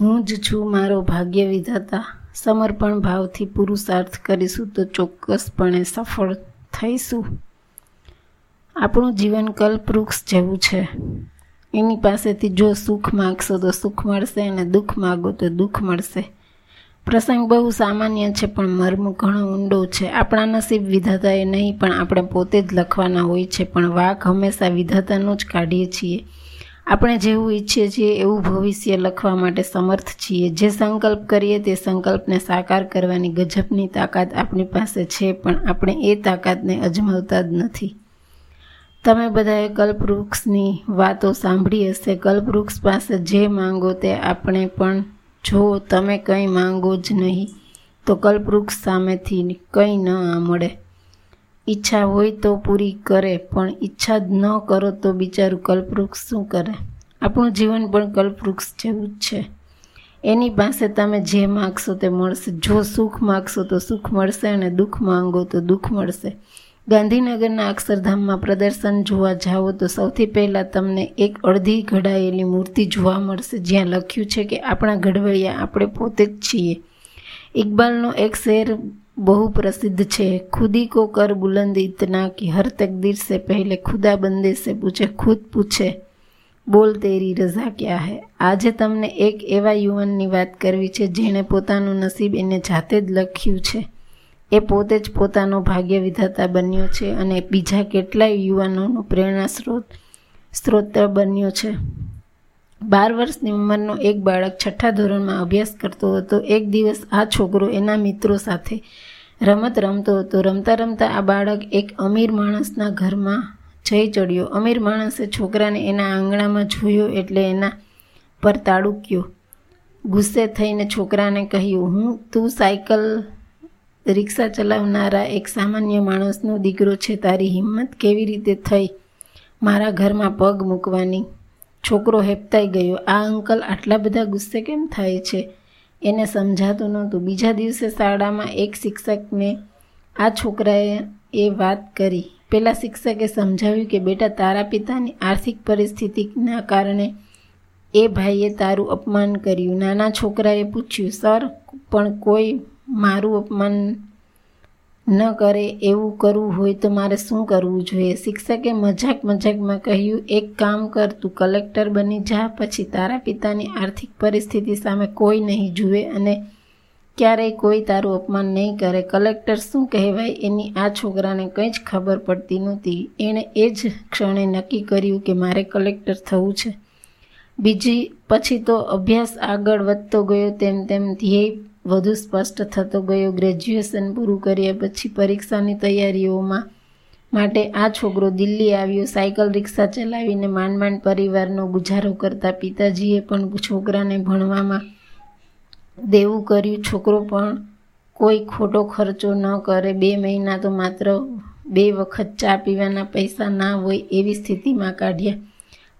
હું જ છું મારો ભાગ્ય વિધાતા સમર્પણ ભાવથી પુરુષાર્થ કરીશું તો ચોક્કસપણે સફળ થઈશું. આપણું જીવન કલ્પવૃક્ષ જેવું છે. એની પાસેથી જો સુખ માગશો તો સુખ મળશે અને દુઃખ માગો તો દુઃખ મળશે. પ્રસંગ બહુ સામાન્ય છે પણ મર્મ ઘણો ઊંડો છે. આપણા નસીબ વિધાતાએ નહીં પણ આપણે પોતે જ લખવાના હોય છે પણ વાક હંમેશા વિધાતાનું જ કાઢીએ છીએ. આપણે જેવું ઈચ્છીએ છીએ એવું ભવિષ્ય લખવા માટે સમર્થ છીએ. જે સંકલ્પ કરીએ તે સંકલ્પને સાકાર કરવાની ગજબની તાકાત આપણી પાસે છે, પણ આપણે એ તાકાતને અજમાવતા જ નથી. તમે બધાએ કલ્પવૃક્ષની વાતો સાંભળી હશે. કલ્પવૃક્ષ પાસે જે માંગો તે આપણે પણ જો તમે કંઈ માંગો જ નહીં, તો કલ્પવૃક્ષ સામેથી કંઈ ન મળે. ઈચ્છા હોય તો પૂરી કરે, પણ ઈચ્છા જ ન કરો તો બિચારું કલ્પવૃક્ષ શું કરે? આપણું જીવન પણ કલ્પવૃક્ષ જેવું જ છે. એની પાસે તમે જે માગશો તે મળશે. જો સુખ માગશો તો સુખ મળશે અને દુઃખ માંગો તો દુઃખ મળશે. ગાંધીનગરના અક્ષરધામમાં પ્રદર્શન જોવા જાઓ તો સૌથી પહેલાં તમને એક અડધી ઘડાયેલી મૂર્તિ જોવા મળશે. જ્યાં લખ્યું છે કે આપણા ઘડવૈયા આપણે પોતે જ છીએ. ઇકબાલનો એક શેર બહુ પ્રસિદ્ધ છે ખુદી કો કર બુલંદ ઇતના कि હર तकदीर से पहले खुदा बंदे से पूछे, खुद પૂછે બોલ તેરી રઝા ક્યાં હે આજે તમને એક એવા યુવાનની વાત કરવી છે જેણે પોતાનું નસીબ એને જાતે જ લખ્યું છે એ પોતે જ પોતાનો ભાગ્ય વિધાતા બન્યો છે અને બીજા કેટલાય યુવાનોનો પ્રેરણા સ્ત્રોત સ્ત્રોત બન્યો છે બાર વર્ષની ઉંમરનો એક બાળક છઠ્ઠા ધોરણમાં અભ્યાસ કરતો હતો. એક દિવસ આ છોકરો એના મિત્રો સાથે રમત રમતો હતો. રમતા રમતા આ બાળક એક અમીર માણસના ઘરમાં જઈ ચડ્યો. અમીર માણસે છોકરાને એના આંગણામાં જોયો એટલે એના પર તાડુક્યો ગુસ્સે થઈને છોકરાને કહ્યું, હું તું સાયકલ રિક્ષા ચલાવનારા એક સામાન્ય માણસનો દીકરો છે. તારી હિંમત કેવી રીતે થઈ? મારા ઘરમાં પગ મૂકવાની છોકરો હેપતાઈ ગયો. આ અંકલ આટલા બધા ગુસ્સે કેમ થાય છે? એને સમજાતું નહોતું. બીજા દિવસે શાળામાં એક શિક્ષકને આ છોકરાએ એ વાત કરી. પેલા શિક્ષકે સમજાવ્યું કે, બેટા, તારા પિતાની આર્થિક પરિસ્થિતિના કારણે એ ભાઈએ તારું અપમાન કર્યું. નાના છોકરાએ પૂછ્યું, સર, પણ કોઈ મારું અપમાન ન કરે એવું કરવું હોય તો મારે શું કરવું જોઈએ? શિક્ષકે મજાક મજાકમાં કહ્યું, એક કામ કર, તું કલેક્ટર બની જા, પછી તારા પિતાની આર્થિક પરિસ્થિતિ સામે કોઈ નહીં જુએ અને ક્યારેય કોઈ તારું અપમાન નહીં કરે. કલેક્ટર શું કહેવાય? એની આ છોકરાને કંઈ જ ખબર પડતી નહોતી. એણે એ જ ક્ષણે નક્કી કર્યું કે મારે કલેક્ટર થવું છે. બીજી, પછી તો અભ્યાસ આગળ વધતો ગયો, તેમ તેમ ધ્યેય વધુ સ્પષ્ટ થતો ગયો. ગ્રેજ્યુએશન પૂરું કર્યા પછી પરીક્ષાની તૈયારીઓમાં માટે આ છોકરો દિલ્હી આવ્યો. સાયકલ રિક્ષા ચલાવીને માંડ માંડ પરિવારનો ગુજારો કરતા પિતાજીએ પણ છોકરાને ભણવામાં દેવું કર્યું. છોકરો પણ કોઈ ખોટો ખર્ચો ન કરે. બે મહિના તો માત્ર બે વખત ચા પીવાના પૈસા ના હોય એવી સ્થિતિમાં કાઢ્યા.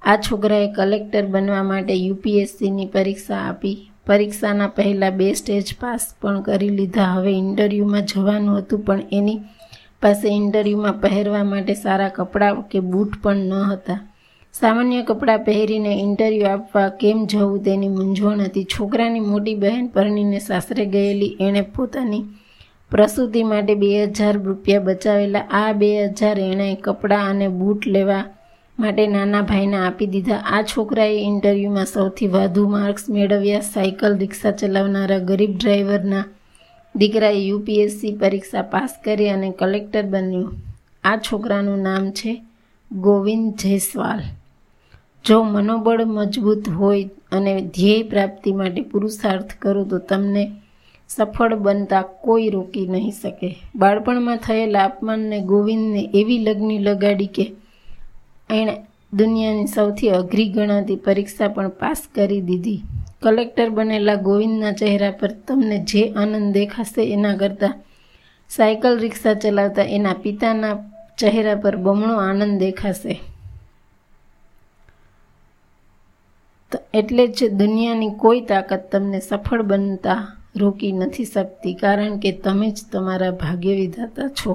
આ છોકરાએ કલેક્ટર બનવા માટે યુપીએસસીની પરીક્ષા આપી. પરીક્ષાના પહેલાં બે સ્ટેજ પાસ પણ કરી લીધા. હવે ઇન્ટરવ્યૂમાં જવાનું હતું, પણ એની પાસે ઇન્ટરવ્યૂમાં પહેરવા માટે સારા કપડાં કે બૂટ પણ ન હતા. સામાન્ય કપડાં પહેરીને ઇન્ટરવ્યૂ આપવા કેમ જવું તેની મૂંઝવણ હતી. છોકરાની મોટી બહેન પરણીને સાસરે ગયેલી, એણે પોતાની પ્રસૂતિ માટે બે હજાર રૂપિયા બચાવેલા. આ બે હજાર એણે કપડાં અને બૂટ લેવા માટે નાના ભાઈને આપી દીધા. આ છોકરાએ ઇન્ટરવ્યૂમાં સૌથી વધુ માર્ક્સ મેળવ્યા. સાયકલ રિક્ષા ચલાવનારા ગરીબ ડ્રાઈવરના દીકરાએ યુપીએસસી પરીક્ષા પાસ કરી અને કલેક્ટર બન્યું. આ છોકરાનું નામ છે ગોવિંદ જયસ્વાલ. જો મનોબળ મજબૂત હોય અને ધ્યેય પ્રાપ્તિ માટે પુરુષાર્થ કરો તો તમને સફળ બનતા કોઈ રોકી નહીં શકે. બાળપણમાં થયેલા અપમાનને ગોવિંદને એવી લગ્ની લગાડી કે દુનિયાની સૌથી અઘરી ગણાતી પરીક્ષા પણ પાસ કરી દીધી. કલેક્ટર બનેલા ગોવિંદના ચહેરા પર તમને જે આનંદ દેખાશે એના કરતાં સાયકલ રિક્ષા ચલાવતા એના પિતાના ચહેરા પર બમણો આનંદ દેખાશે. એટલે જ દુનિયાની કોઈ તાકાત તમને સફળ બનતા રોકી નથી શકતી, કારણ કે તમે જ તમારા ભાગ્ય વિધાતા છો.